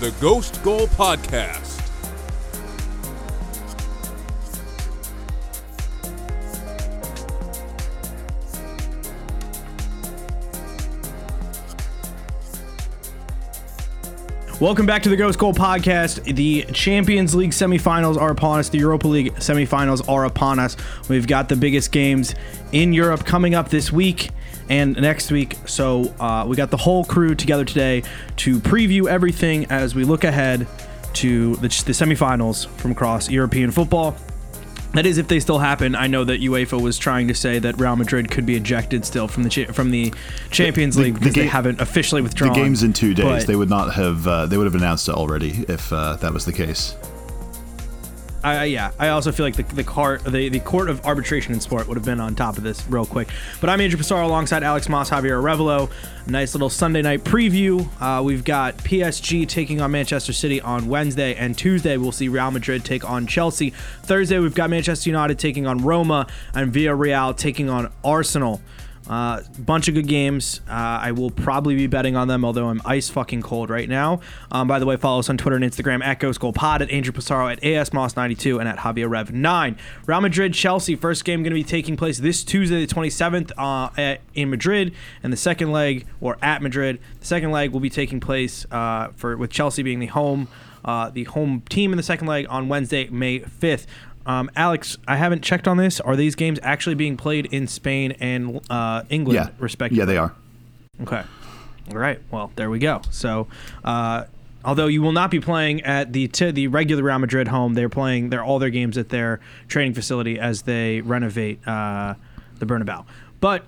The Ghost Goal Podcast. Welcome back to the Ghost Goal Podcast. The Champions League semifinals are upon us. The Europa League semifinals are upon us. We've got the biggest games in Europe coming up this week and next week. So uh, we got the whole crew together today to preview everything as we look ahead to the, the semifinals from across European football. That is, if they still happen. I know that UEFA was trying to say that Real Madrid could be ejected still from the cha- from the Champions The- League the because they haven't officially withdrawn. The game's in two days. They would not have. Uh, they would have announced it already if uh, that was the case. I, yeah, I also feel like the the court the, the court of arbitration in sport would have been on top of this real quick. But I'm Andrew Pissarro alongside Alex Moss, Javier Arevalo. Nice little Sunday night preview. Uh, we've got PSG taking on Manchester City on Wednesday, and Tuesday we'll see Real Madrid take on Chelsea. Thursday we've got Manchester United taking on Roma and Villarreal taking on Arsenal. Uh, bunch of good games. Uh, I will probably be betting on them, although I'm ice fucking cold right now. Um, by the way, follow us on Twitter and Instagram at Ghost Goal Pod, at Andrew Pissarro, at ASMoss92, and at Javier Rev 9. Real Madrid Chelsea, first game going to be taking place this Tuesday, the 27th, uh, at, in Madrid, and the second leg, or at Madrid, the second leg will be taking place uh, for with Chelsea being the home. Uh, the home team in the second leg on Wednesday, May 5th. Um, Alex, I haven't checked on this. Are these games actually being played in Spain and uh, England, Yeah, respectively? yeah, they are. Okay. All right. Well, there we go. So, uh, although you will not be playing at the t- the regular Real Madrid home, they're playing their all their games at their training facility as they renovate uh, the Bernabeu. But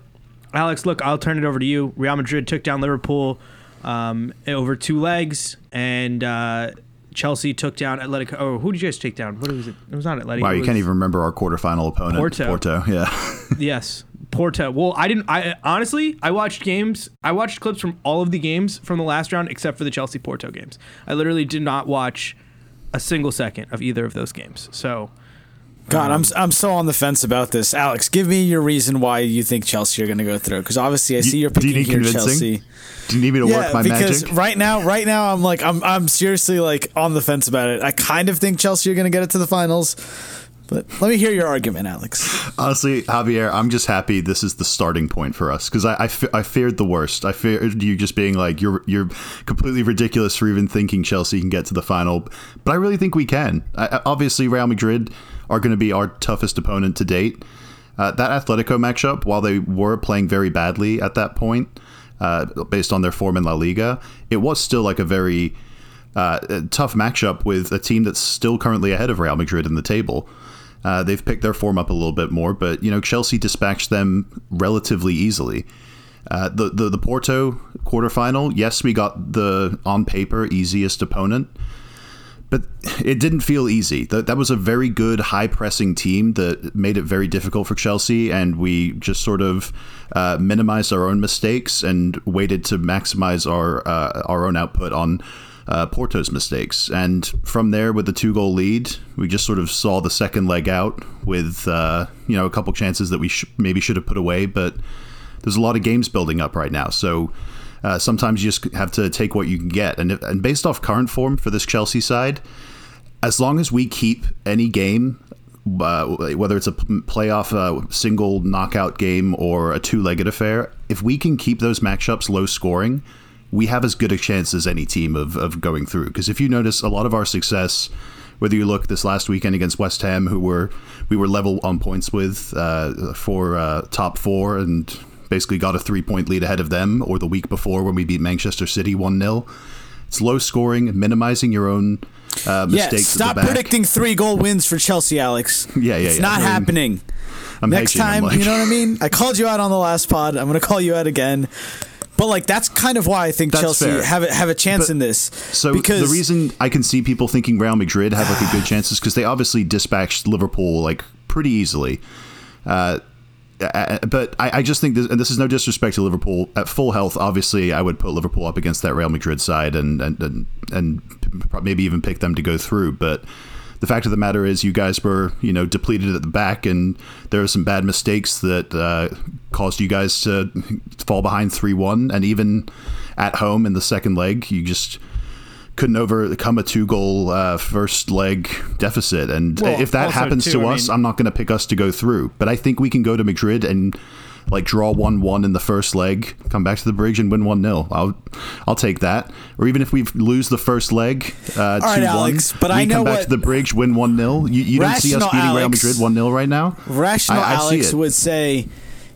Alex, look, I'll turn it over to you. Real Madrid took down Liverpool um, over two legs, and uh, Chelsea took down Atletico. Oh, who did you guys take down? What was it? It was not Atletico. Wow, you was- can't even remember our quarterfinal opponent, Porto. Porto. Yeah, Yes, Porto. Well, I didn't. I honestly, I watched games. I watched clips from all of the games from the last round, except for the Chelsea Porto games. I literally did not watch a single second of either of those games. So, God, I'm um, I'm so on the fence about this. Alex, give me your reason why you think Chelsea are going to go through. Because obviously, I see you're do you picking here convincing? Chelsea. Do you need me to Yeah, work my because magic? right now, right now, I'm like, I'm I'm seriously like on the fence about it. I kind of think Chelsea are going to get it to the finals, but let me hear your argument, Alex. Honestly, Javier, I'm just happy this is the starting point for us because I, I, fe- I feared the worst. I feared you just being like you're you're completely ridiculous for even thinking Chelsea can get to the final, but I really think we can. I- obviously, Real Madrid are going to be our toughest opponent to date. Uh, that Atletico matchup, while they were playing very badly at that point, uh, based on their form in La Liga, it was still like a very uh, tough matchup with a team that's still currently ahead of Real Madrid in the table. Uh, they've picked their form up a little bit more, but you know Chelsea dispatched them relatively easily. Uh, the, the the Porto quarterfinal, yes, we got the on paper easiest opponent, but it didn't feel easy. That that was a very good high pressing team that made it very difficult for Chelsea, and we just sort of uh, minimized our own mistakes and waited to maximize our uh, our own output on uh, Porto's mistakes. And from there, with the two goal lead, we just sort of saw the second leg out with uh, you know a couple chances that we sh- maybe should have put away, but there's a lot of games building up right now, so. Uh, sometimes you just have to take what you can get, and, and based off current form for this Chelsea side, as long as we keep any game, uh, whether it's a playoff uh, single knockout game or a two-legged affair, if we can keep those matchups low scoring, we have as good a chance as any team of, of going through. Because if you notice, a lot of our success, whether you look this last weekend against West Ham, who were we were level on points with uh, for uh, top four and basically got a three-point lead ahead of them, or the week before when we beat Manchester City one 0 it's low scoring, minimizing your own uh, Yeah, mistakes. stop at the back. predicting three goal wins for Chelsea, Alex. Yeah, yeah, It's not I mean, happening. I'm Next hedging, time, like- you know what I mean? I called you out on the last pod. I'm going to call you out again. But like that's kind of why I think That's Chelsea fair. have a, have a chance But- in this. So because the reason I can see people thinking Real Madrid have like a good chance is because they obviously dispatched Liverpool like pretty easily. Uh, but I, I just think, this, and this is no disrespect to Liverpool. At full health, obviously, I would put Liverpool up against that Real Madrid side, and and and, and maybe even pick them to go through. But the fact of the matter is, you guys were you know depleted at the back, and there were some bad mistakes that uh, caused you guys to fall behind three one, and even at home in the second leg, you just couldn't overcome a two goal uh, first leg deficit. And Well, if that happens too, to I us, mean- I'm not going to pick us to go through. But I think we can go to Madrid and like draw one one in the first leg, come back to the bridge and win one 0 I'll I'll take that. Or even if we lose the first leg, uh, two right, one, Alex, but we I know come back what- to the bridge, win one 0 You, you don't see us beating Real Madrid one 0 right now. rational I- I Alex would say,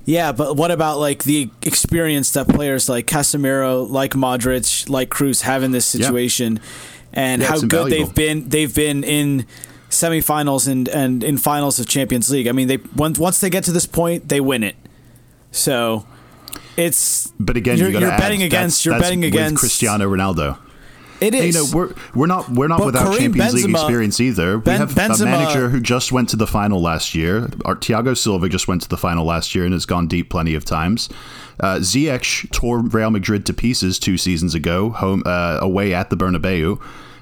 yeah, but what about like the experience that players like Casemiro, like Modric, like Kroos have in this situation, and Yeah, how good they've been? They've been in semifinals and and in finals of Champions League. I mean, they once once they get to this point, they win it. So it's But again, you're, you you're add, betting against you're betting against Cristiano Ronaldo. It And, you know, we're we're not we're not But without Karim Champions League experience either. We Ben- have Benzema- a manager who just went to the final last year. Our Thiago Silva just went to the final last year and has gone deep plenty of times. Uh, Ziyech tore Real Madrid to pieces two seasons ago, home uh, away at the Bernabeu,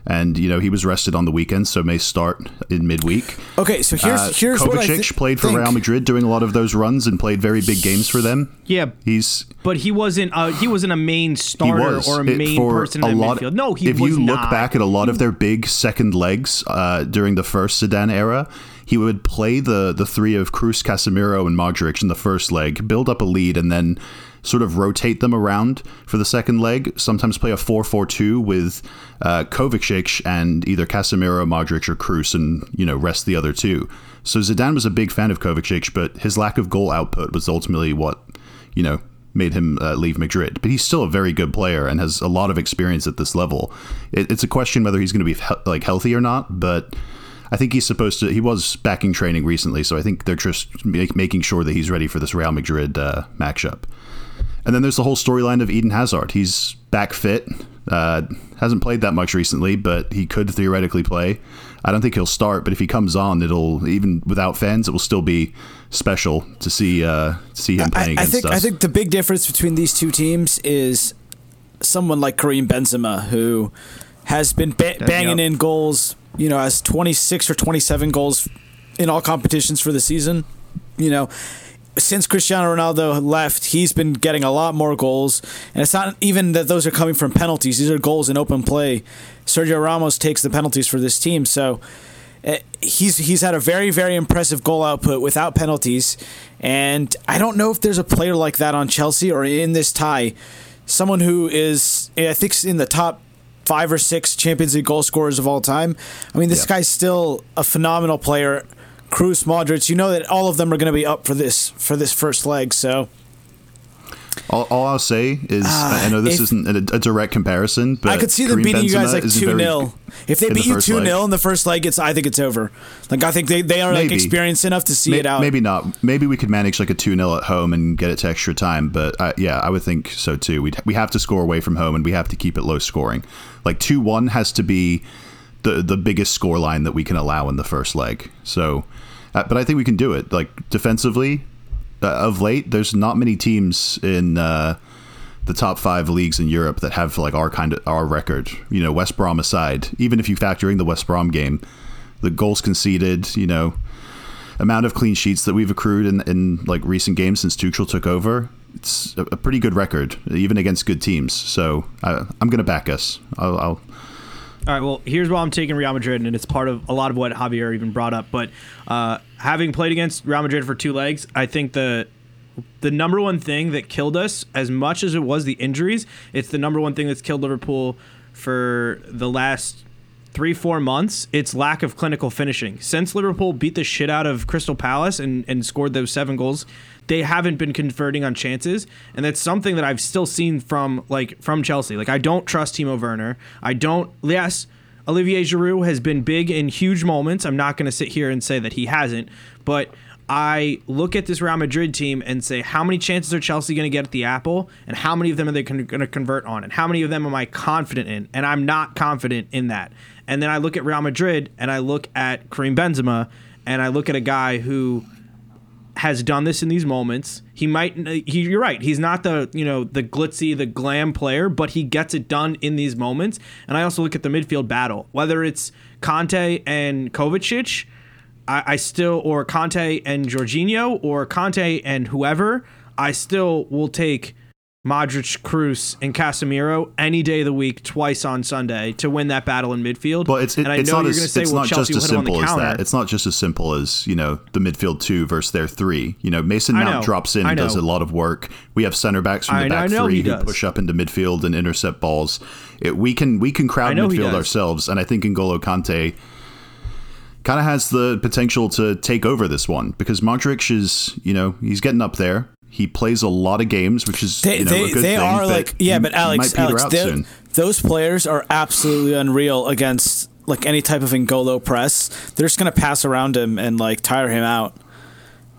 and you know he was rested on the weekend, so may start in midweek. okay, so here's Uh, here's Kovacic what I thi- played for think. Real Madrid, doing a lot of those runs and played very big games for them. Yeah, He's but he wasn't. Uh, he wasn't a main he starter or a It- main for person in the midfield. No, he didn't. if was you look not. back at a lot of their big second legs uh, during the first Zidane era, he would play the the three of Kroos, Casemiro, and Modric in the first leg, build up a lead, and then sort of rotate them around for the second leg. Sometimes play a 4-4-2 with uh, Kovacic and either Casemiro, Modric, or Kroos, and you know rest the other two. So Zidane was a big fan of Kovacic, but his lack of goal output was ultimately what you know made him uh, leave Madrid. But he's still a very good player and has a lot of experience at this level. It, it's a question whether he's going to be he- like healthy or not, but. I think he's supposed to. He was back in training recently, so I think they're just make, making sure that he's ready for this Real Madrid uh, matchup. And then there's the whole storyline of Eden Hazard. He's back fit. Uh, hasn't played that much recently, but he could theoretically play. I don't think he'll start, but if he comes on, it'll even without fans, it will still be special to see uh, see him I, playing I against think us. I think the big difference between these two teams is someone like Karim Benzema who has been ba- banging yep. in goals. You know, has 26 or 27 goals in all competitions for the season. You know, since Cristiano Ronaldo left, he's been getting a lot more goals, and it's not even that those are coming from penalties. These are goals in open play. Sergio Ramos takes the penalties for this team, so uh, he's he's had a very very impressive goal output without penalties, and I don't know if there's a player like that on Chelsea or in this tie, someone who is I think in the top five or six Champions League goal scorers of all time. I mean, this Yeah. guy's still a phenomenal player. Kroos, Modric, you know that all of them are going to be up for this for this first leg. So all, all I'll say is I know this if- isn't a, a direct comparison, but I could see them Karim beating you guys like two very- 0 If they in the beat you two leg. 0 in the first leg, it's I think it's over. Like I think they, they are like experienced enough to see it out. Maybe not. Maybe we could manage like a 2 0 at home and get it to extra time. But uh, yeah, I would think so too. we we have to score away from home and we have to keep it low scoring. Like 2 1 has to be the, the biggest score line that we can allow in the first leg. So, uh, but I think we can do it. Like defensively, uh, of late, there's not many teams in. Uh, the top five leagues in Europe that have like our kind of our record. You know, West Brom aside, even if you factor in the West Brom game, the goals conceded, you know, amount of clean sheets that we've accrued in, in like recent games since Tuchel took over, it's a, pretty good record, even against good teams. So I, I'm going to back us. I'll, I'll All right, well, here's why I'm taking Real Madrid, and it's part of a lot of what Javier even brought up. But uh, having played against Real Madrid for two legs, I think the the number one thing that killed us, as much as it was the injuries, it's the number one thing that's killed Liverpool for the last three, four months. It's lack of clinical finishing. Since Liverpool beat the shit out of Crystal Palace and, and scored those seven goals, they haven't been converting on chances. And that's something that I've still seen from like from Chelsea. Like I don't trust Timo Werner. I don't yes, Olivier Giroud has been big in huge moments. I'm not to sit here and say that he hasn't, but I look at this Real Madrid team and say, how many chances are Chelsea going to get at the apple, and how many of them are they going to convert on, and how many of them am I confident in? And I'm not confident in that. And then I look at Real Madrid and I look at Karim Benzema, and I look at a guy who has done this in these moments. He might uh, he you're right. He's not the, you know, the glitzy, the glam player, but he gets it done in these moments. And I also look at the midfield battle. Whether it's Kante and Kovacic, I, I still or Kante and Jorginho or Kante and whoever, I still will take Modric, Kroos, and Casemiro any day of the week, twice on Sunday to win that battle in midfield. But it's it, and I it's know not you're as, to say, it's well, not Chelsea just as will hit him simple as that. It's not just as simple as you know the midfield two versus their three. You know, Mason Mount know. drops in and does a lot of work. We have center backs from the I back know three who does. push up into midfield and intercept balls. It, we can we can crowd midfield ourselves, and I think N'Golo Kante kind of has the potential to take over this one because Modric is you know he's getting up there. He plays a lot of games, which is They, you know, they, a good they thing, are like yeah, but Alex, Alex, out they're- soon. those players are absolutely unreal against like any type of N'Golo press. They're just gonna pass around him and like tire him out.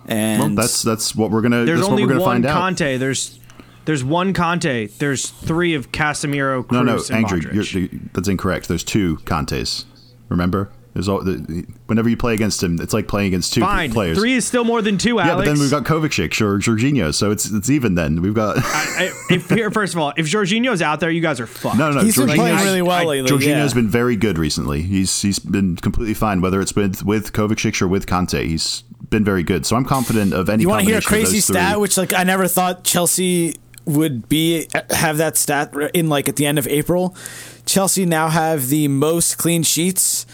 And Well, that's that's what we're gonna. There's that's only what we're gonna one find out. Kante. There's there's one Kante. There's three of Casemiro, Kroos, No, no, Andrew, Modric. you're, you that's incorrect. There's two Kantes. Remember, there's all. The, whenever you play against him, it's like playing against two Fine, players. three is still more than two. yeah, but then we've got Kovacic or Jorginho, so it's it's even. Then we've got I, if here, first of all, if Jorginho's out there, you guys are fucked. no, no, no. he's been playing really well I- lately. Jorginho's yeah. been very good recently. He's he's been completely fine, whether it's been with Kovacic or with Kante. He's been very good. So I'm confident of any. You want to hear a crazy those three. stat, which like I never thought Chelsea would be have that stat in like at the end of April. Chelsea now have the most clean sheets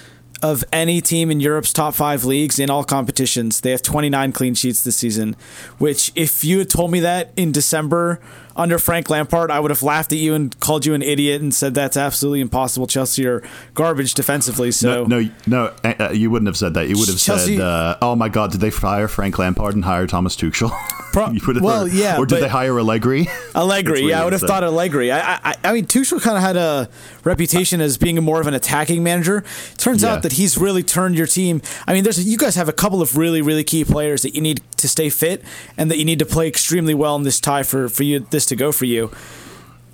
of any team in Europe's top five leagues in all competitions. They have 29 clean sheets this season, which if you had told me that in December under Frank Lampard, I would have laughed at you and called you an idiot and said that's absolutely impossible. Chelsea are garbage defensively. So No, no, no. uh, uh, you wouldn't have said that. You would have Chelsea- said, uh, "Oh my God, did they fire Frank Lampard and hire Thomas Tuchel?" Pro- You would have- well, yeah, Or did they hire Allegri? Allegri, yeah, I would have said. thought Allegri. I, I, I mean, Tuchel kind of had a reputation as being more of an attacking manager. Turns Yeah. out that he's really turned your team. I mean, there's you guys have a couple of really, really key players that you need to stay fit and that you need to play extremely well in this tie for for you this to go for you.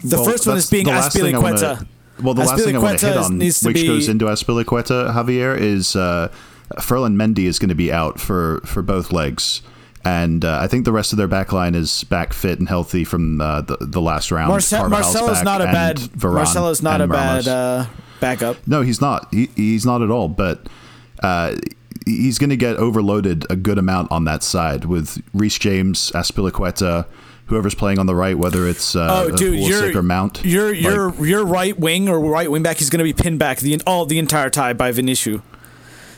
The Well, first one is being the last thing I wanna- Azpilicueta. Well, the last thing I want to hit on, which be- goes into Azpilicueta, Javier, is uh, Ferland Mendy is going to be out for, for both legs. And uh, I think the rest of their back line is back fit and healthy from uh, the, the last round. Carvajal's Marcelo's not a bad. Varane Marcelo's not a bad uh, backup. No, he's not. He, he's not at all. But uh, he's going to get overloaded a good amount on that side with Reece James, Azpilicueta, whoever's playing on the right, whether it's uh, Oh, dude, Pulisic your or Mount. your your Like, your right wing or right wing back is going to be pinned back the all the entire tie by Vinicius.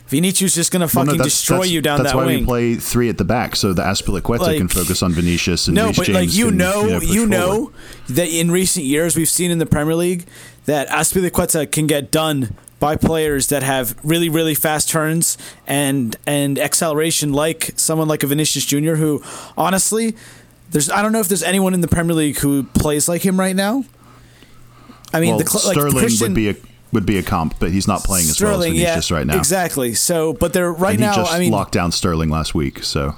Vinicius is just going to well, fucking no, that's- destroy that's- you down That's that why wing. we play three at the back, so the Azpilicueta Like- can focus on Vinicius and no, Reece but James like you can, know, push you know, that in recent years we've seen in the Premier League that Azpilicueta can get done by players that have really really fast turns and and acceleration like someone like a Vinicius Junior who honestly there's I don't know if there's anyone in the Premier League who plays like him right now. I mean, Well, the cl- like Sterling Christian, would be a would be a comp, but he's not playing as well as Sterling, Vinicius yeah, right now. Exactly. So, but they're right And he now. just I mean, locked down Sterling last week, so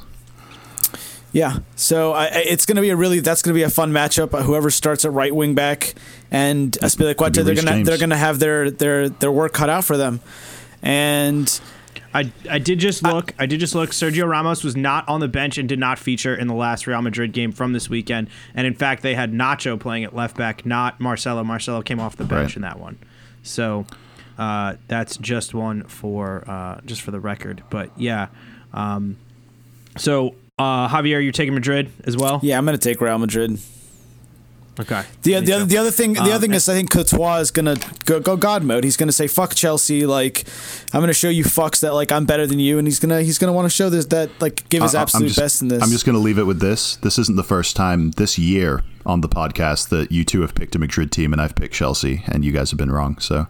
Yeah, so I, it's going to be a really that's going to be a fun matchup. Uh, Whoever starts at right wing back and Azpilicueta, they're gonna they're gonna have their their their work cut out for them. And I, I did just look. I did just look. Sergio Ramos was not on the bench and did not feature in the last Real Madrid game from this weekend. And in fact, they had Nacho playing at left back, not Marcelo. Marcelo came off the bench Right. in that one. So uh, that's just one for uh, just for the record. But yeah. Um, so uh, Javier, you're taking Madrid as well. yeah, I'm going to take Real Madrid. Okay. The, Me the, other, the other thing the Um, other thing is I think Courtois is gonna go, go God mode. He's gonna say fuck Chelsea. Like I'm gonna show you fucks that like I'm better than you, and he's gonna he's gonna want to show this that like give his I- absolute just- best in this. I'm just going to leave it with this. This isn't the first time this year on the podcast that you two have picked a Madrid team and I've picked Chelsea, and you guys have been wrong. So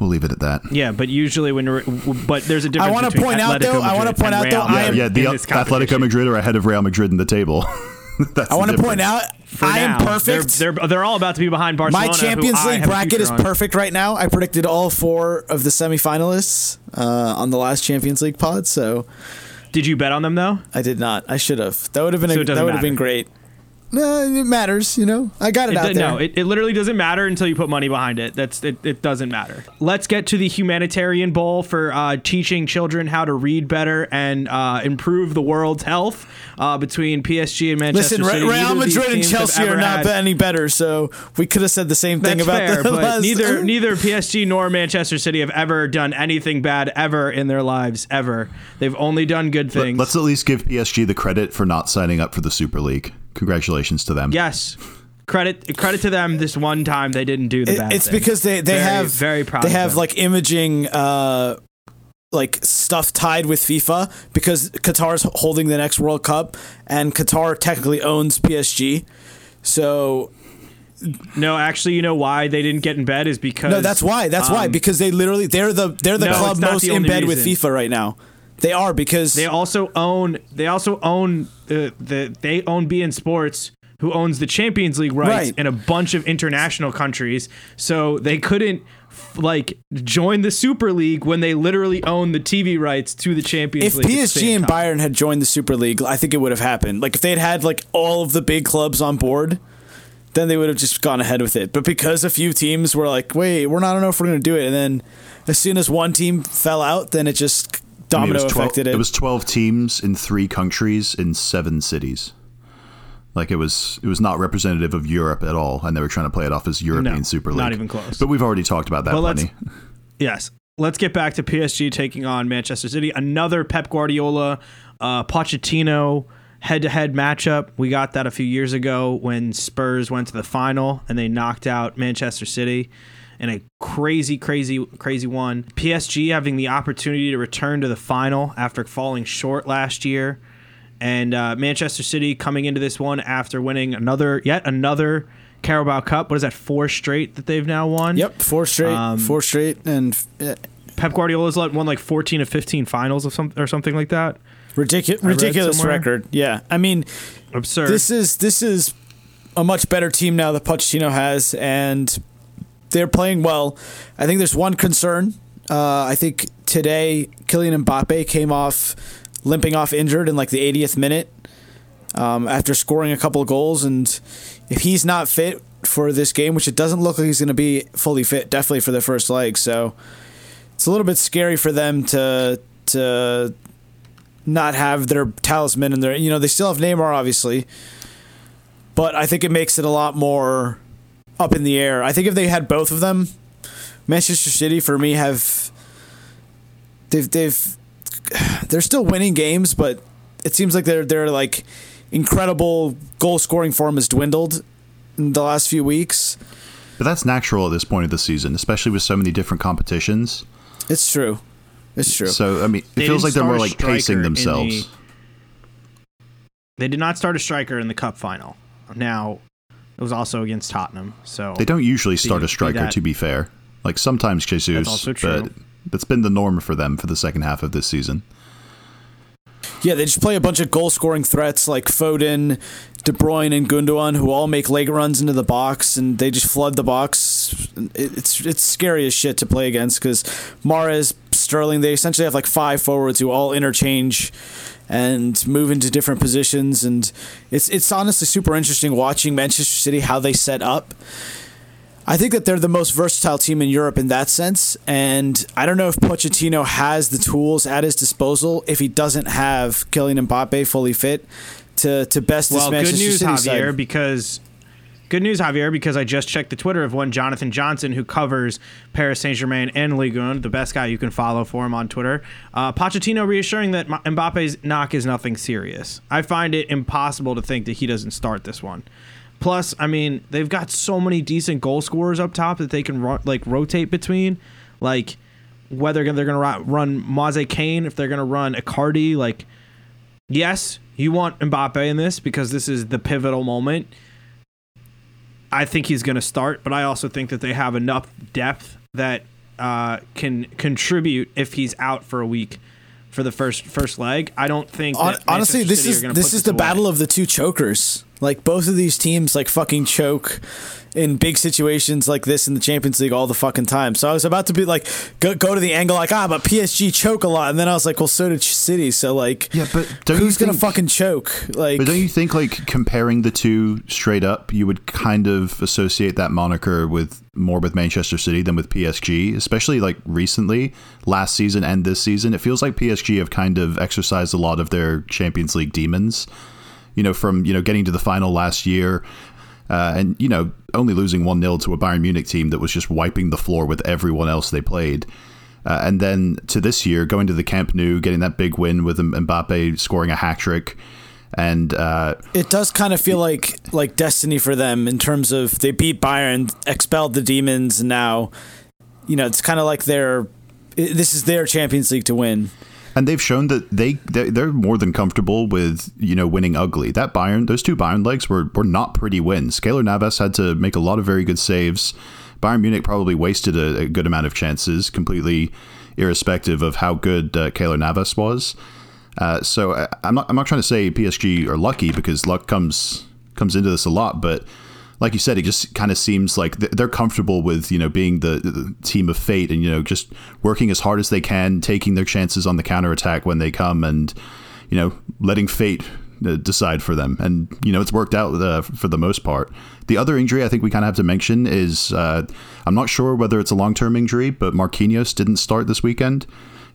we'll leave it at that. Yeah, but usually when you're, but there's a difference. I wanna between point out, Atletico though- I wanna point point and out, though, Real I Yeah, am- yeah. The in this Atletico. Madrid are ahead of Real Madrid in the table. That's I want to point out For I am perfect. They're, they're they're all about to be behind Barcelona. My Champions League bracket is on. perfect right now. I predicted all four of the semifinalists uh, on the last Champions League pod, so Did you bet on them though? I did not. I should have. That would have been So a, that would have been great. No, it matters. You know, I got it, It out do- there. no, it, it literally doesn't matter until you put money behind it. That's it, it doesn't matter. Let's get to the humanitarian bowl for uh, teaching children how to read better and uh, improve the world's health uh, between PSG and Manchester City. Listen, City. Real Neither of these Madrid and Chelsea are not had- any better, so we could have said the same thing That's about fair, the but last. neither neither PSG nor Manchester City have ever done anything bad ever in their lives ever. They've only done good Let- things. Let's at least give PSG the credit for not signing up for the Super League. Congratulations to them. yes, credit credit to them. This one time they didn't do the It- bad. it's thing. because they they Very, have very proud. they have them. like imaging uh like stuff tied with FIFA because Qatar's holding the next World Cup and Qatar technically owns PSG. So no. Actually, you know why they didn't get in bed is because no, that's why. That's why um, because they literally they're the they're the No, club most the in only bed with. FIFA right now. They are because They also own. They also own uh, the. They own beIN Sports, who owns the Champions League rights Right. in a bunch of international countries. So they couldn't like join the Super League when they literally own the TV rights to the Champions if League. the PSG and. Bayern had joined the Super League, I think it would have happened. Like if they'd had like all of the big clubs on board, then they would have just gone ahead with it. But because a few teams were like, "Wait, we're not I don't know if we're going to do it," and then as soon as one team fell out, then it just domino it was 12, affected it. It was 12 teams in three countries in seven cities. Like it was, it was not representative of Europe at all, and they were trying to play it off as European No, Super League. not even close. But we've already talked about that Well, let's- plenty. Yes. Let's get back to PSG taking on Manchester City. Another Pep Guardiola, uh, Pochettino head-to-head matchup. We got that a few years ago when Spurs went to the final and they knocked out Manchester City in a crazy, crazy, crazy one. PSG having the opportunity to return to the final after falling short last year, and uh, Manchester City coming into this one after winning another, yet another Carabao Cup. What is that? Four straight that they've now won. Yep, four straight, Um, four straight, and uh, Pep Guardiola's won like 14 of 15 finals of some or something like that. ridiculous, ridiculous record. Yeah, I mean, Absurd. this is this is a much better team now that Pochettino has, and they're playing well. I think there's one concern. Uh, I think today Kylian Mbappe came off limping off injured in like the 80th minute um, after scoring a couple of goals, and if he's not fit for this game, which it doesn't look like he's going to be fully fit, definitely for the first leg, so it's a little bit scary for them to to not have their talisman and their you know they still have Neymar obviously but I think it makes it a lot more up in the air. I think if they had both of them, Manchester City for me have they've they've they're still winning games, but it seems like their their like incredible goal scoring form has dwindled in the last few weeks. But that's natural at this point of the season, especially with so many different competitions. It's true. It's true. So I mean, it They feels like they're more like pacing themselves. the- They did not start a striker in the cup final. Now, it was also against Tottenham. So They don't usually start Be- a striker, be to be fair. Like sometimes Jesus, also true. but that's been the norm for them for the second half of this season. Yeah, they just play a bunch of goal scoring threats like Foden, De Bruyne, and Gundogan, who all make leg runs into the box, and they just flood the box. It's it's scary as shit to play against because Mahrez, Sterling, they essentially have like five forwards who all interchange and move into different positions, and it's it's honestly super interesting watching Manchester City how they set up. I think that they're the most versatile team in Europe in that sense, and I don't know if Pochettino has the tools at his disposal if he doesn't have Kylian Mbappe fully fit to to best this well, Manchester good news, City Javier, side. because good news, Javier, because I just checked the Twitter of one Jonathan Johnson who covers Paris Saint Germain and Ligue 1, the best guy you can follow for him on Twitter. Uh, Pochettino reassuring that Mbappe's knock is nothing serious. I find it impossible to think that he doesn't start this one. Plus, I mean, they've got so many decent goal scorers up top that they can ro- like rotate between, like whether they're going to run Moise Kean, if they're going to run Icardi, like yes, you want Mbappe in this because this is the pivotal moment. I think he's going to start, but I also think that they have enough depth that uh, can contribute if he's out for a week for the first first leg. I don't think. Honestly, this is this is the away. battle of the two chokers. Like both of these teams like fucking choke in big situations like this in the Champions League all the fucking time. So I was about to be like go, go to the angle like ah, but PSG choke a lot, and then I was like, well, so did City. So like, Yeah, but who's gonna fucking choke? Like, But don't you think, like, comparing the two straight up, you would kind of associate that moniker with more with Manchester City than with PSG, especially like recently, last season and this season? It feels like PSG have kind of exercised a lot of their Champions League demons, you know, from, you know, getting to the final last year. Uh, and you know, only losing one 0 to a Bayern Munich team that was just wiping the floor with everyone else they played, uh, and then to this year, going to the Camp Nou, getting that big win with Mbappe scoring a hat trick, and uh, it does kind of feel like like destiny for them in terms of they beat Bayern, expelled the demons, and now, you know, it's kind of like their this is their Champions League to win. And they've shown that they they- they're more than comfortable with you know winning ugly. That Bayern, those two Bayern legs were were not pretty wins. Keylor Navas had to make a lot of very good saves. Bayern Munich probably wasted a, a good amount of chances, completely irrespective of how good uh, Keylor Navas was. Uh, so I, I'm not I'm not trying to say PSG are lucky because luck comes comes into this a lot, but like you said, it just kind of seems like they're comfortable with you know being the, the team of fate and you know just working as hard as they can, taking their chances on the counterattack when they come, and you know letting fate uh, decide for them. And you know it's worked out uh, for the most part. The other injury I think we kind of have to mention is uh, I'm not sure whether it's a long term injury, but Marquinhos didn't start this weekend.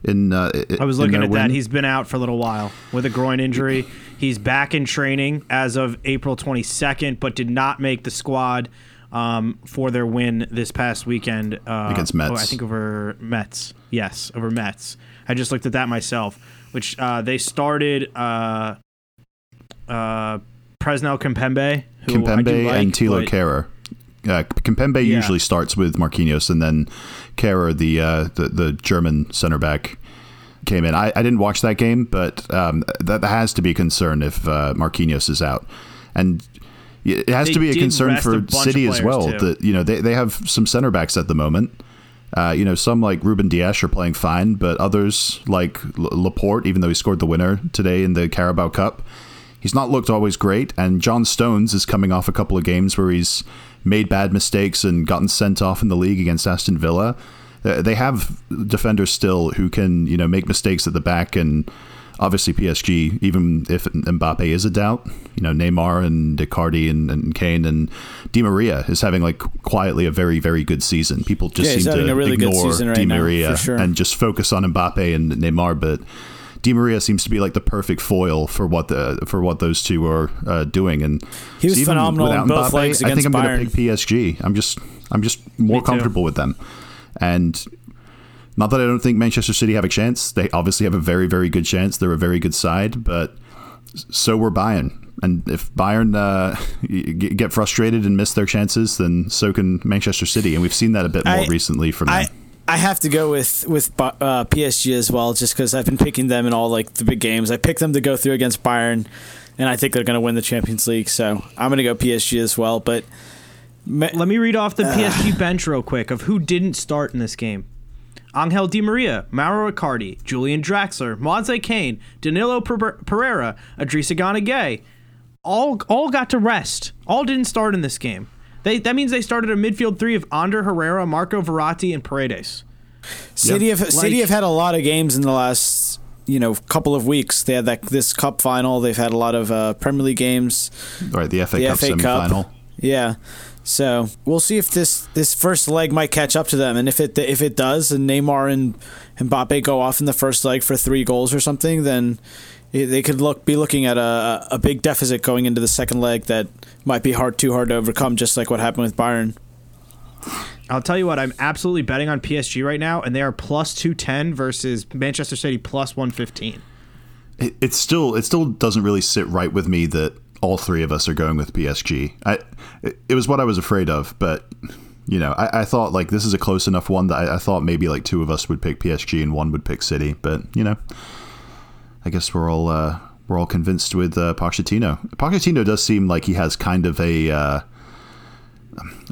In uh, I was looking at that. He's been out for a little while with a groin injury. He's back in training as of April 22nd, but did not make the squad um, for their win this past weekend uh, Against Metz. oh, I think over Metz. Yes, over Metz. I just looked at that myself, which uh, they started uh, uh, Presnel Kimpembe, who Kimpembe like, and Thilo Kehrer. Uh, Kimpembe Yeah. usually starts with Marquinhos, and then Kehrer, the, uh, the the German center back, came in. I, I didn't watch that game, but um, that, that has to be a concern if uh, Marquinhos is out, and it has They to be a concern rest a for City as well. too. That you know they, they have some center backs at the moment. Uh, you know, some like Ruben Dias are playing fine, but others like L- Laporte, even though he scored the winner today in the Carabao Cup, he's not looked always great. And John Stones is coming off a couple of games where he's made bad mistakes and gotten sent off in the league against Aston Villa. Uh, They have defenders still who can, you know, make mistakes at the back and obviously PSG, even if Mbappe is a doubt, you know, Neymar and Icardi and, and Kean and Di Maria is having like quietly a very, very good season. People just Yeah, seem to a really ignore season right Di Maria for sure. and just focus on Mbappe and Neymar, but Di Maria seems to be like the perfect foil for what the for what those two are uh, doing. And He was so phenomenal without on both Mbappe, legs I think against I'm going Bayern. to pick PSG. I'm just I'm just more too. comfortable with them, and not that I don't think Manchester City have a chance. They obviously have a very very good chance. They're a very good side, but so were Bayern. And if Bayern uh, get frustrated and miss their chances, then so can Manchester City. And we've seen that a bit more I- recently from them. I I have to go with with uh, PSG as well, just because I've been picking them in all like the big games. I picked them to go through against Bayern, and I think they're going to win the Champions League. So I'm going to go PSG as well. But ma- Let me read off the PSG bench real quick of who didn't start in this game. Angel Di Maria, Mauro Icardi, Julian Draxler, Moise Kean, Danilo Per- Pereira, Idrissa Gana Gueye, all all got to rest. All didn't start in this game. They that means they started a midfield three of Ander Herrera, Marco Verratti, and Paredes. City have City have had a lot of games in the last you know couple of weeks. They had that this cup final. They've had a lot of uh, Premier League games. right, the FA The Cup FA semifinal. Cup. Yeah. So we'll see if this this first leg might catch up to them, and if it if it does, and Neymar and Mbappe go off in the first leg for three goals or something, then they could look be looking at a a big deficit going into the second leg that might be hard too hard to overcome, just like what happened with Bayern. I'll tell you what, I'm absolutely betting on PSG right now, and they are plus two ten versus Manchester City plus one fifteen. it, it's still it still doesn't really sit right with me that all three of us are going with PSG. I it, was what I was afraid of, but you know, I, I thought like this is a close enough one that I, I thought maybe like two of us would pick PSG and one would pick City, but you know, I guess we're all uh, we're all convinced with uh, Pochettino. Pochettino does seem like he has kind of a uh,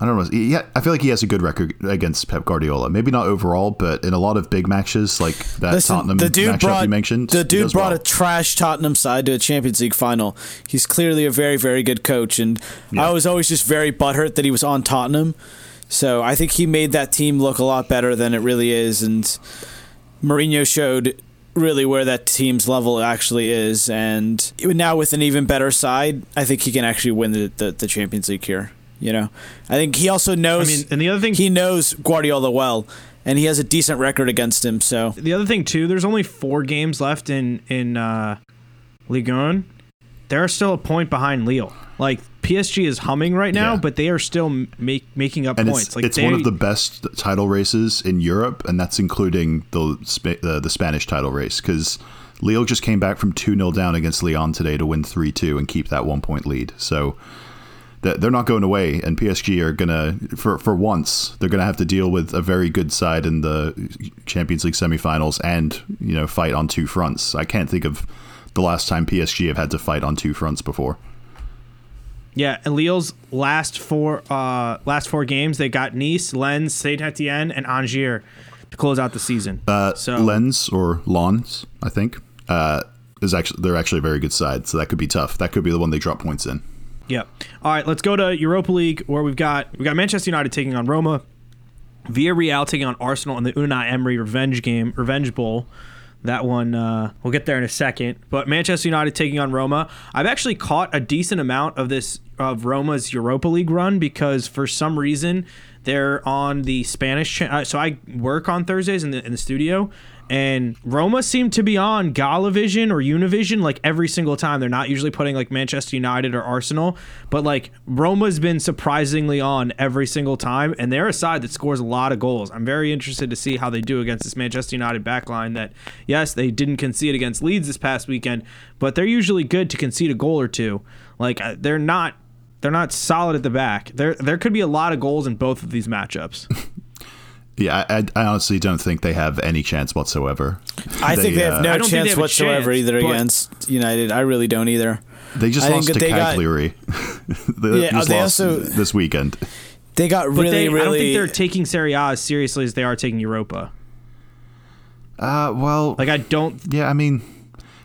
I don't know. Yeah, I feel like he has a good record against Pep Guardiola. Maybe not overall, but in a lot of big matches like that Listen, Tottenham the dude matchup brought you mentioned. the dude brought well. a trash Tottenham side to a Champions League final. He's clearly a very very good coach, and Yeah. I was always just very butthurt that he was on Tottenham. So I think he made that team look a lot better than it really is, and Mourinho showed really where that team's level actually is. And now with an even better side, I think he can actually win the, the, the Champions League here. You know, I think he also knows. I mean, and the other thing- he knows Guardiola well, and he has a decent record against him. So The other thing too, there's only four games left in in uh, Ligue 1. They're still a point behind Lille. Like PSG is humming right now, Yeah. but they are still make, making up and points. it's, like it's they, one of the best title races in Europe, and that's including the Spa- uh, the Spanish title race because Lille just came back from two 0 down against Lyon today to win three two and keep that one point lead. So th- they're not going away, and PSG are gonna for for once they're gonna have to deal with a very good side in the Champions League semifinals and you know fight on two fronts. I can't think of the last time PSG have had to fight on two fronts before. Yeah, and Lille's last four uh last four games, they got Nice, Lens, Saint Etienne, and Angers to close out the season. Uh, so Lens or Lons, I think, uh, is actually they're actually a very good side, so that could be tough. That could be the one they drop points in. Yep. All right, let's go to Europa League where we've got we got Manchester United taking on Roma, Villarreal taking on Arsenal in the Unai Emery revenge game, revenge bowl. That one uh, we'll get there in a second. But Manchester United taking on Roma. I've actually caught a decent amount of this of Roma's Europa League run because for some reason they're on the Spanish. Cha- uh, so I work on Thursdays in the in the studio, and Roma seem to be on Galavision or Univision like every single time. They're not usually putting like Manchester United or Arsenal, but like Roma's been surprisingly on every single time, and they're a side that scores a lot of goals. I'm very interested to see how they do against this Manchester United backline. That yes, they didn't concede against Leeds this past weekend, but they're usually good to concede a goal or two. Like uh, they're not. They're not solid at the back. There, there could be a lot of goals in both of these matchups. Yeah, I, I honestly don't think they have any chance whatsoever. I think they uh, have no I don't they chance have whatsoever chance, either against United. I really don't either. They just I lost to they got- Cagliari. they Yeah, just they lost also- this weekend. They got But really, they, really. I don't think they're taking Serie A as seriously as they are taking Europa. Uh, well, Like I don't. yeah, I mean,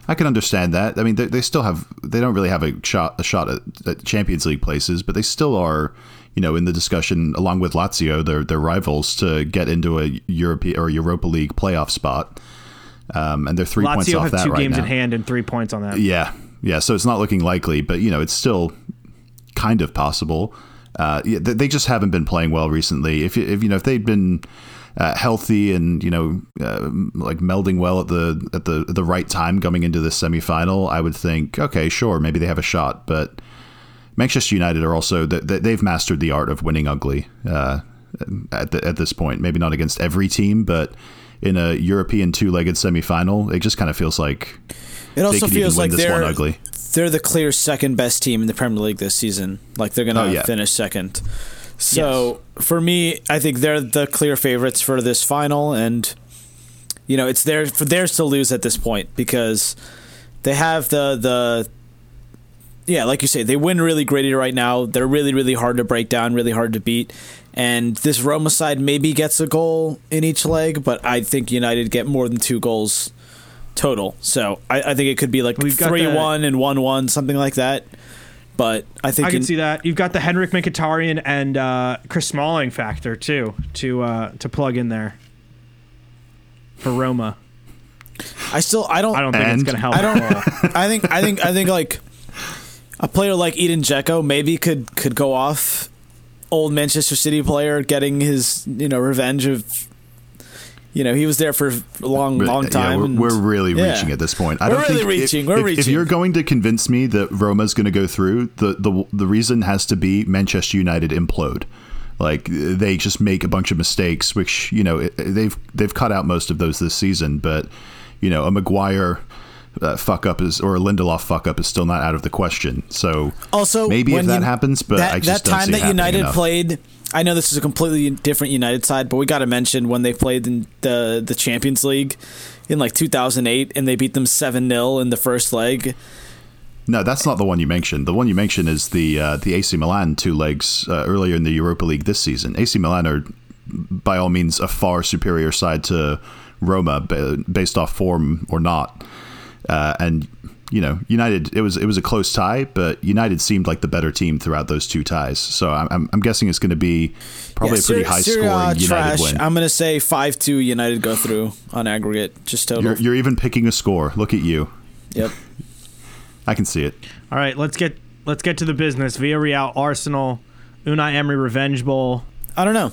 I can understand that. I mean, they, they still have they don't really have a shot a shot at, at Champions League places, but they still are, you know, in the discussion along with Lazio, their their rivals to get into a European or Europa League playoff spot. Um, and they're three points Lazio off have that two right games now. in hand and three points on that. Yeah, yeah. So it's not looking likely, but you know, it's still kind of possible. Uh, yeah, they they just haven't been playing well recently. If, if you know, if they'd been uh, healthy and you know, uh, like melding well at the at the the right time coming into this semifinal, I would think, okay, sure, maybe they have a shot. But Manchester United are also they've mastered the art of winning ugly uh, at the, at this point. Maybe not against every team, but in a European two-legged semifinal, it just kind of feels like it also feels like they're ugly. they're the clear second best team in the Premier League this season. Like they're gonna Oh, yeah. finish second. So for me, I think they're the clear favorites for this final, and you know it's theirs for theirs to lose at this point because they have the the yeah, like you say, they win really gritty right now. They're really really hard to break down, really hard to beat. And this Roma side maybe gets a goal in each leg, but I think United get more than two goals total. So I, I think it could be like We've got three the- one and one one, something like that. But I think I can in- see that. You've got the Henrikh Mkhitaryan and uh, Chris Smalling factor too to uh, to plug in there for Roma. I still I don't I don't think And- it's going to help. I don't. I think I think I think like a player like Edin Dzeko maybe could could go off old Manchester City player getting his you know revenge of you know he was there for a long long yeah, time. we're, and- we're really yeah. reaching at this point. I We're don't really think if- reaching, If, we're if reaching. you're going to convince me that Roma's going to go through, the, the the reason has to be Manchester United implode. Like they just make a bunch of mistakes, which you know they've they've cut out most of those this season. But you know a Maguire uh, fuck up is or a Lindelof fuck up is still not out of the question. So Also, maybe if that you- happens, but that, I just that time that United enough. played. I know this is a completely different United side, but we got to mention when they played in the the Champions League in like 2008 and they beat them 7-0 in the first leg. No, that's not the one you mentioned. The one you mentioned is the uh, the AC Milan two legs uh, earlier in the Europa League this season. AC Milan are by all means a far superior side to Roma, based off form or not. Uh, and you know, United it was it was a close tie, but United seemed like the better team throughout those two ties. So I'm I'm guessing it's going to be probably Yeah, a pretty Ser- high scoring A United trash. win. I'm gonna say five two United go through on aggregate, just total. You're, you're even picking a score. Look at you. yep. I can see it. All right, let's get let's get to the business. Villarreal, Arsenal, Unai Emery Revenge Bowl. I don't know.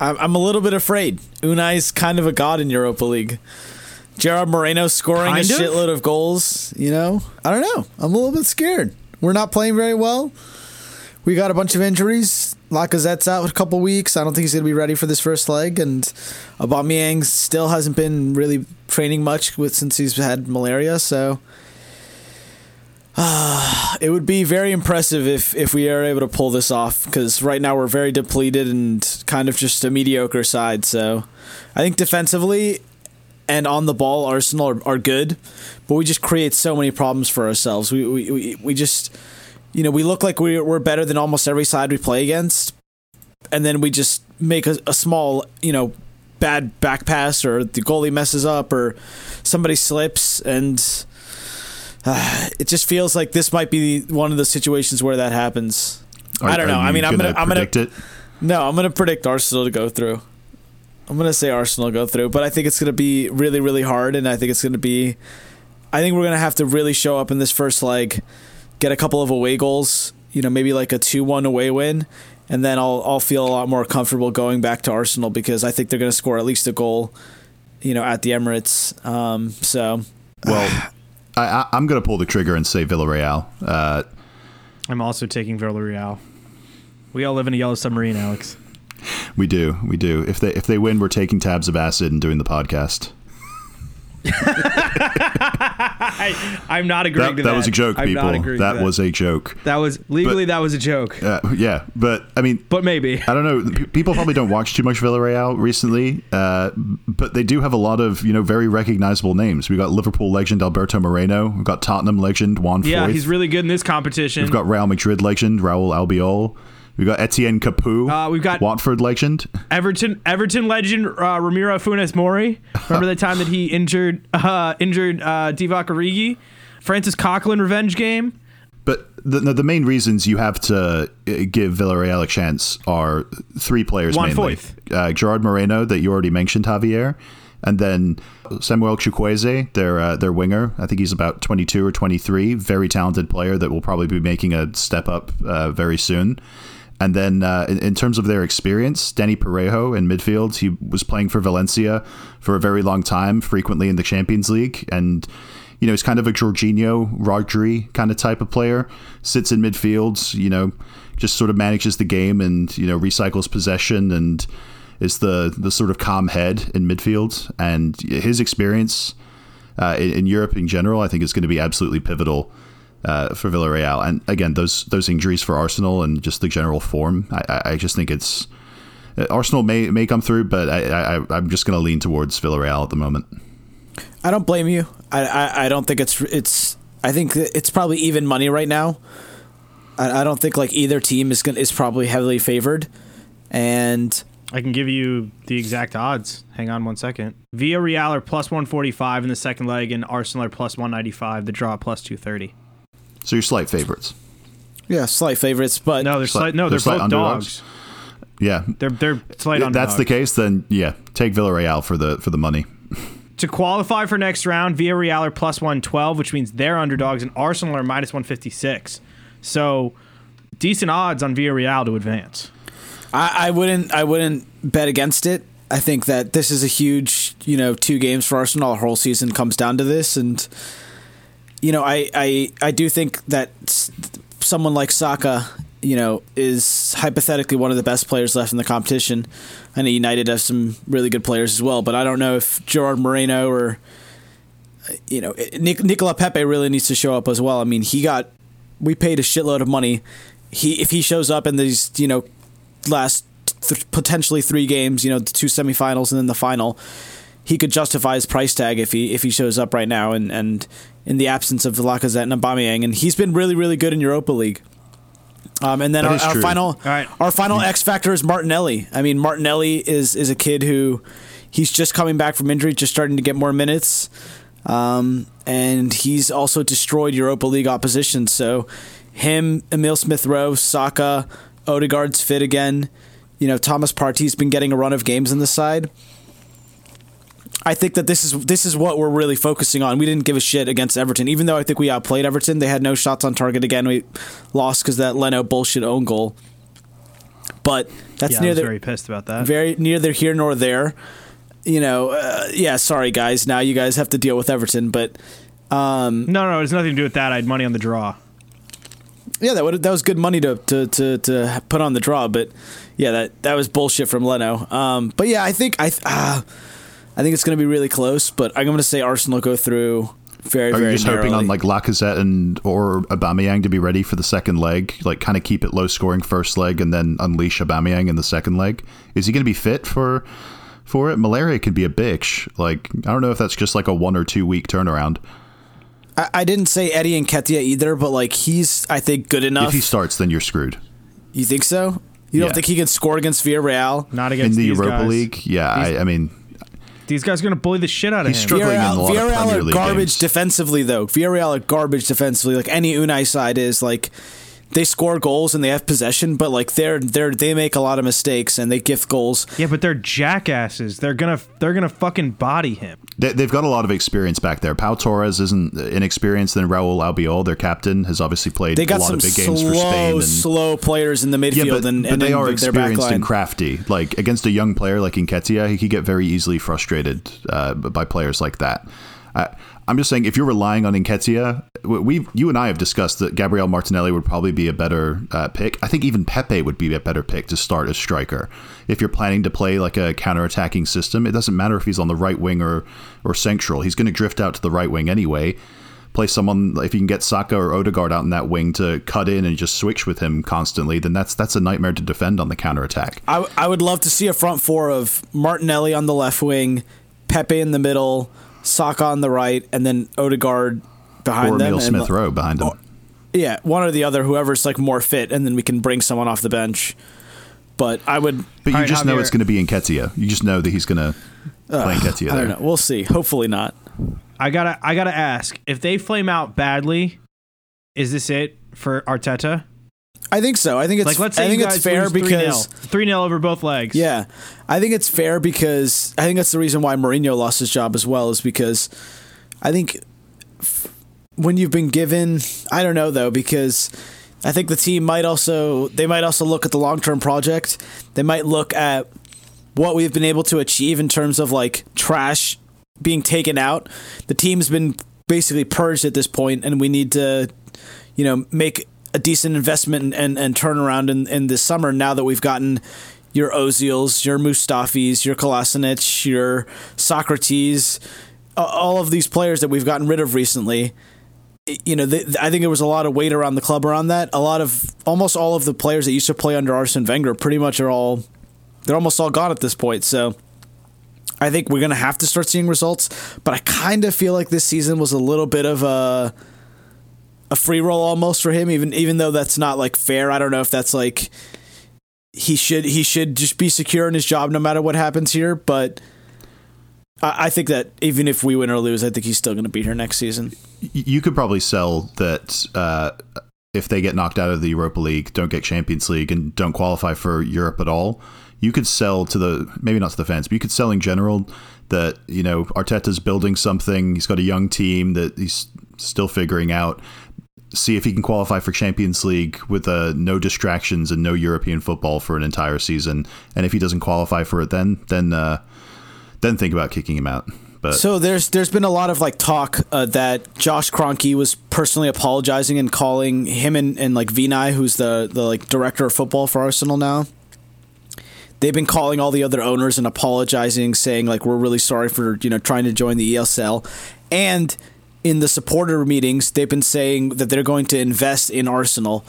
I'm, I'm a little bit afraid. Unai's kind of a god in Europa League. Gerard Moreno scoring Kind a of? shitload of goals. You know, I don't know. I'm a little bit scared. We're not playing very well. We got a bunch of injuries. Lacazette's out a couple weeks. I don't think he's going to be ready for this first leg, and Aubameyang still hasn't been really training much with since he's had malaria. So. It would be very impressive if if we are able to pull this off because right now we're very depleted and kind of just a mediocre side. So I think defensively and on the ball, Arsenal are, are good, but we just create so many problems for ourselves. We we, we, we just you know we look like we're, we're better than almost every side we play against, and then we just make a, a small you know bad back pass or the goalie messes up or somebody slips and uh, it just feels like this might be one of the situations where that happens. Are- I don't know. I mean, I'm gonna, I'm gonna, predict it. no, I'm gonna predict Arsenal to go through. I'm gonna say Arsenal go through, but I think it's gonna be really, really hard, and I think it's gonna be. I think we're gonna have to really show up in this first leg, get a couple of away goals. You know, maybe like a two-one away win, and then I'll I'll feel a lot more comfortable going back to Arsenal because I think they're gonna score at least a goal. You know, at the Emirates. Um, so Well, I, I, I'm going to pull the trigger and say Villarreal. Uh, I'm also taking Villarreal. We all live in a yellow submarine, Alex. We do, we do. If they if they win, we're taking tabs of acid and doing the podcast. I, I'm not agreeing That, to that that. was a joke, I'm people. That, that was a joke. that was legally that was a joke, Uh, yeah, but I mean, but maybe. I don't know. People probably don't watch too much Villarreal recently, uh, but they do have a lot of you know very recognizable names. We got Liverpool legend Alberto Moreno. We've got Tottenham legend Juan Yeah, Foyth. he's really good in this competition. We've got Real Madrid legend Raul Albiol. We've got Etienne Capoue. Uh, we've got- Watford legend. Everton Everton legend uh, Ramiro Funes Mori. Remember the time that he injured uh, injured uh, Divock Origi? Francis Coquelin revenge game. But the, the main reasons you have to uh, give Villarreal a chance are three players Juan mainly. Foyth. Uh, Gerard Moreno that you already mentioned, Javier, and then Samuel Chukwueze, their uh, their winger. I think he's about 22 or 23. Very talented player that will probably be making a step up uh, very soon. And then uh, in, in terms of their experience, Dani Parejo in midfield, he was playing for Valencia for a very long time, frequently in the Champions League, and you know, he's kind of a Jorginho, Rodri kind of type of player. Sits in midfield, you know, just sort of manages the game and you know recycles possession and is the the sort of calm head in midfield. And his experience uh, in, in Europe in general, I think, is going to be absolutely pivotal uh, for Villarreal. And again, those those injuries for Arsenal and just the general form, I, I- I just think it's uh, Arsenal may may come through, but I, I I'm just going to lean towards Villarreal at the moment. I don't blame you. I, I, I don't think it's it's. I think it's probably even money right now. I, I don't think like either team is going is probably heavily favored, and I can give you the exact odds. Hang on one second. Villarreal are plus 145 in the second leg, and Arsenal are plus 195. The draw plus 230. So you're slight favorites. yeah, slight favorites. But No, they're Slight- slight. No, they're they're, both underdogs? dogs. Yeah, They're they're slight If underdogs. that's the case, then yeah, take Villarreal for the for the money. To qualify for next round, Villarreal are plus 112, which means they're underdogs, and Arsenal are minus 156. So decent odds on Villarreal to advance. I, I wouldn't I wouldn't bet against it. I think that this is a huge, you know, two games for Arsenal. Our whole season comes down to this, and you know, I I, I do think that someone like Saka, you know, is hypothetically one of the best players left in the competition. I know United have some really good players as well, but I don't know if Gerard Moreno or you know Nic- Nicola Pepe really needs to show up as well. I mean, he got we paid a shitload of money. He if he shows up in these you know last th- potentially three games, you know, the two semifinals and then the final, he could justify his price tag if he if he shows up right now and and in the absence of Lacazette and Aubameyang, and he's been really really good in Europa League. Um, and then our, our final right. our final X factor is Martinelli. I mean, Martinelli is is a kid who he's just coming back from injury, just starting to get more minutes, um, and he's also destroyed Europa League opposition. So him, Emil Smith Rowe, Saka, Odegaard's fit again. You know, Thomas Partey's been getting a run of games on the side. I think that this is this is what we're really focusing on. We didn't give a shit against Everton, even though I think we outplayed Everton. They had no shots on target again. We lost because that Leno bullshit own goal. But that's Yeah, I near was the very pissed about that. very neither here nor there. You know, uh, yeah. Sorry, guys. Now you guys have to deal with Everton, but um, no, no, it's nothing to do with that. I had money on the draw. yeah, that would that was good money to, to to to put on the draw. But yeah, that that was bullshit from Leno. Um, but yeah, I think I uh, I think it's going to be really close. But I'm going to say Arsenal go through very Are very. you just hoping on like Lacazette and or Aubameyang to be ready for the second leg? Like kind of keep it low scoring first leg and then unleash Aubameyang in the second leg. Is he going to be fit for for it? Malaria could be a bitch. Like I don't know if that's just like a one or two week turnaround. I, I didn't say Eddie Nketiah either, but like he's I think good enough. If he starts, then you're screwed. you think so? You don't Yeah. think he can score against Villarreal? Not against In the these Europa guys. League, yeah, I, I mean, These guys are gonna bully the shit out of He's him. struggling in a lot of Villarreal Premier are League garbage games. defensively, though. Villarreal are garbage defensively. Like any Unai side is, like they score goals and they have possession, but like they're they're they make a lot of mistakes and they gift goals. yeah, but they're jackasses. They're gonna they're gonna fucking body him. they, they've got a lot of experience back there. Pau Torres isn't inexperienced, and Raul Albiol, their captain, has obviously played They a got lot some of big games slow, for Spain. And, slow players in the midfield, Yeah, but, and, but and they are experienced and crafty. Like against a young player like Nketiah, he could get very easily frustrated uh, by players like that. I, I'm just saying, if you're relying on Nketiah, we, you and I have discussed that Gabriel Martinelli would probably be a better uh, pick. I think even Pepe would be a better pick to start as striker. If you're planning to play like a counter-attacking system, it doesn't matter if he's on the right wing or or central. He's going to drift out to the right wing anyway play someone if you can get Saka or Odegaard out in that wing to cut in and just switch with him constantly, then that's that's a nightmare to defend on the counter attack. I would love to see a front four of Martinelli on the left wing, Pepe in the middle, Saka on the right, and then Odegaard behind Or them. Emil and- Smith Rowe behind him. Oh, yeah, one or the other, whoever's like more fit, and then we can bring someone off the bench. But I would. But you All right, just know it's going to be Nketiah. You just know that he's going to uh, play Nketiah I there. don't know. We'll see. Hopefully not. I gotta I gotta ask if they flame out badly, is this it for Arteta? I think so. I think it's. Like let's say I think it's fair because. 3 0 over both legs. Yeah, I think it's fair because I think that's the reason why Mourinho lost his job as well is because I think f- when you've been given, I don't know though because I think the team might also they might also look at the long term project. They might look at what we've been able to achieve in terms of like trash being taken out. The team's been basically purged at this point, and we need to, you know, make a decent investment and, and, turnaround in, in this summer now that we've gotten your Ozils, your Mustafis, your Kolasinac, your Sokratis, all of these players that we've gotten rid of recently. You know, th I think there was a lot of weight around the club around that. A lot of almost all of the players that used to play under Arsene Wenger pretty much are all they're almost all gone at this point. So I think we're gonna have to start seeing results. But I kind of feel like this season was a little bit of a a free roll almost for him, even even though that's not like fair. I don't know if that's like he should he should just be secure in his job no matter what happens here. But I, I think that even if we win or lose, I think he's still gonna be here next season. You could probably sell that uh, if they get knocked out of the Europa League, don't get Champions League, and don't qualify for Europe at all. You could sell to the maybe not to the fans, but you could sell in general that you know Arteta's building something. He's got a young team that he's still figuring out. See if he can qualify for Champions League with uh, no distractions and no European football for an entire season. And if he doesn't qualify for it, then then uh, then think about kicking him out. But So there's there's been a lot of like talk uh, that Josh Kroenke was personally apologizing and calling him and, and like Vinai, who's the the like director of football for Arsenal now. They've been calling all the other owners and apologizing, saying like we're really sorry for you know trying to join the ESL, and in the supporter meetings they've been saying that they're going to invest in Arsenal,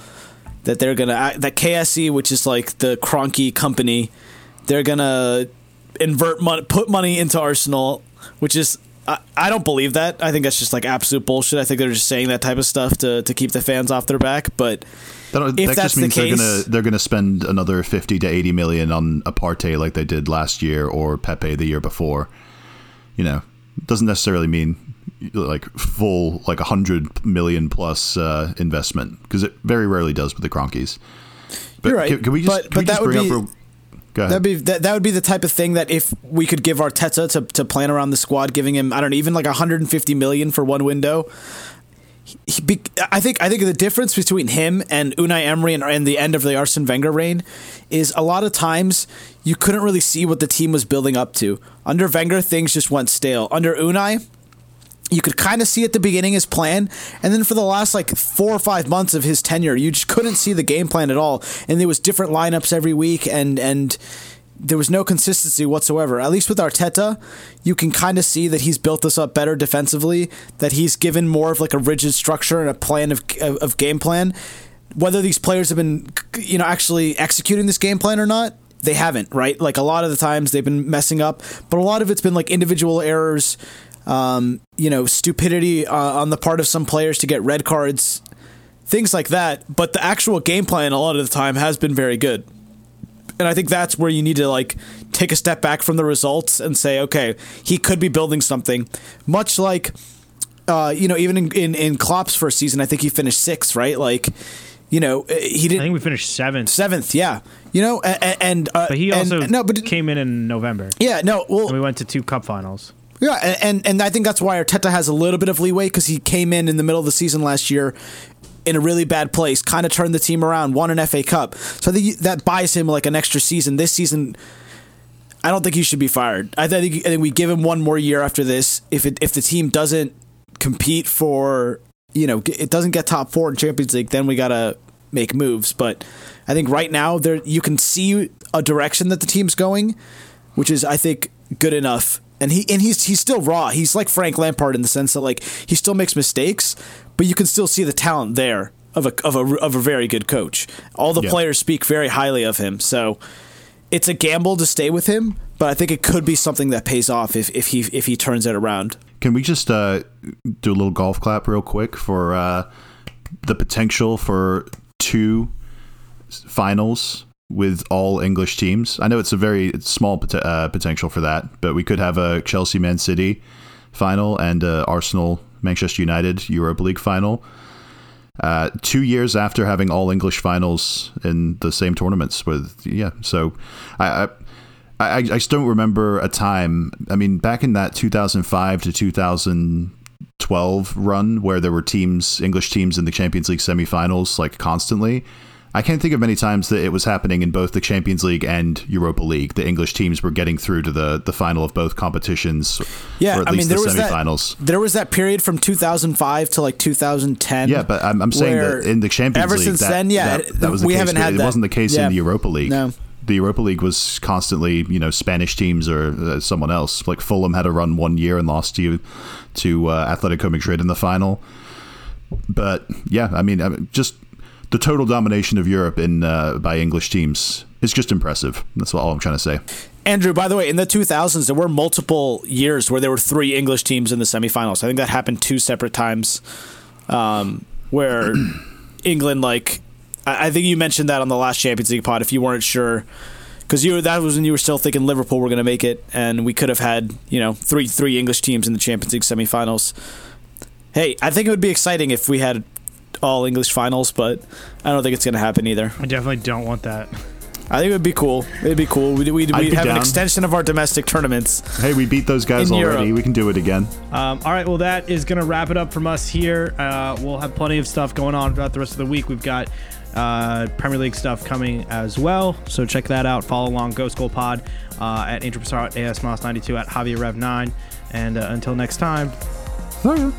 that they're gonna that KSE, which is like the Kroenke company, they're gonna invert money, put money into Arsenal, which is I, I don't believe that. I think that's just like absolute bullshit. I think they're just saying that type of stuff to, to keep the fans off their back. But That, If that that's just the means they're case- gonna they're gonna spend another fifty to eighty million on a Partey like they did last year or Pepe the year before. You know, doesn't necessarily mean like full like a hundred million plus uh, investment because it very rarely does with the Kroenkes. But You're right, Can, can we just, but- can but we just that would be- up? Real, go ahead. That'd be that, that would be the type of thing that if we could give Arteta to, to plan around the squad, giving him I don't know even like 150 million for one window. He, be, I think I think the difference between him and Unai Emery and, and the end of the Arsene Wenger reign is a lot of times you couldn't really see what the team was building up to. Under Wenger, things just went stale. Under Unai, you could kind of see at the beginning his plan, and then for the last like four or five months of his tenure, you just couldn't see the game plan at all. And there was different lineups every week, and and there was no consistency whatsoever. At least with Arteta, you can kind of see that he's built this up better defensively. That he's given more of like a rigid structure and a plan of of, of game plan. Whether these players have been, you know, actually executing this game plan or not, they haven't, right? Like a lot of the times they've been messing up, but a lot of it's been like individual errors, um, you know, stupidity uh, on the part of some players to get red cards, things like that. But the actual game plan a lot of the time has been very good. And I think that's where you need to like take a step back from the results and say, okay, he could be building something, much like, uh, you know, even in, in in Klopp's first season, I think he finished sixth, right? Like, you know, uh, he didn't I think we finished seventh, seventh, yeah. You know, and, and uh, but he and- also no, but came in in November. yeah, no, well, And we went to two cup finals. Yeah, and, and I think that's why Arteta has a little bit of leeway because he came in in the middle of the season last year in a really bad place, kind of turned the team around, won an FA Cup. So I think that buys him like an extra season. This season, I don't think he should be fired. I think I think we give him one more year after this. If it if the team doesn't compete for you know it doesn't get top four in Champions League, then we gotta make moves. But I think right now there you can see a direction that the team's going, which is I think good enough. And he and he's he's still raw. He's like Frank Lampard in the sense that like he still makes mistakes, but you can still see the talent there of a of a of a very good coach. All the Yeah. players speak very highly of him. So it's a gamble to stay with him, but I think it could be something that pays off if, if he if he turns it around. Can we just uh, do a little golf clap real quick for uh, the potential for two finals with all English teams? I know it's a very small pot- uh, potential for that, but we could have a Chelsea Man City final and a Arsenal Manchester United Europa League final. Uh, two years after having all English finals in the same tournaments with yeah, so I, I I, I just don't remember a time. I mean, back in that 2005 to 2012 run where there were teams, English teams in the Champions League semifinals, like constantly. I can't think of many times that it was happening in both the Champions League and Europa League. The English teams were getting through to the, the final of both competitions. Yeah, or at I mean least there the was semifinals. that there was that period from 2005 to like 2010. Yeah, but I'm, I'm saying that in the Champions League. ever League, since that, then, yeah, that, that was the we case, haven't had it that. wasn't the case Yeah. in the Europa League. No. The Europa League was constantly, you know, Spanish teams or uh, someone else. Like Fulham had a run one year and lost to to uh, Atletico Madrid in the final. But yeah, I mean, just the total domination of Europe in uh, by English teams is just impressive. That's all I'm trying to say. Andrew, by the way, in the 2000s, there were multiple years where there were three English teams in the semifinals. I think that happened two separate times, um, where England, like, I, I think you mentioned that on the last Champions League pod. If you weren't sure, because you that was when you were still thinking Liverpool were going to make it, and we could have had you know three three English teams in the Champions League semifinals. Hey, I think it would be exciting if we had all English finals, but I don't think it's going to happen either. I definitely don't want that. I think it would be cool. It'd be cool. We'd, we'd, we'd be have an extension of our domestic tournaments. Hey, we beat those guys In already. Europe. We can do it again. Um, all right, well, that is going to wrap it up from us here. Uh, we'll have plenty of stuff going on throughout the rest of the week. We've got uh, Premier League stuff coming as well, so check that out. Follow along Ghost Goal Pod uh, at Angel Pissarro, at AS Moss 92 at Javier Rev 9. And uh, until next time, See ya.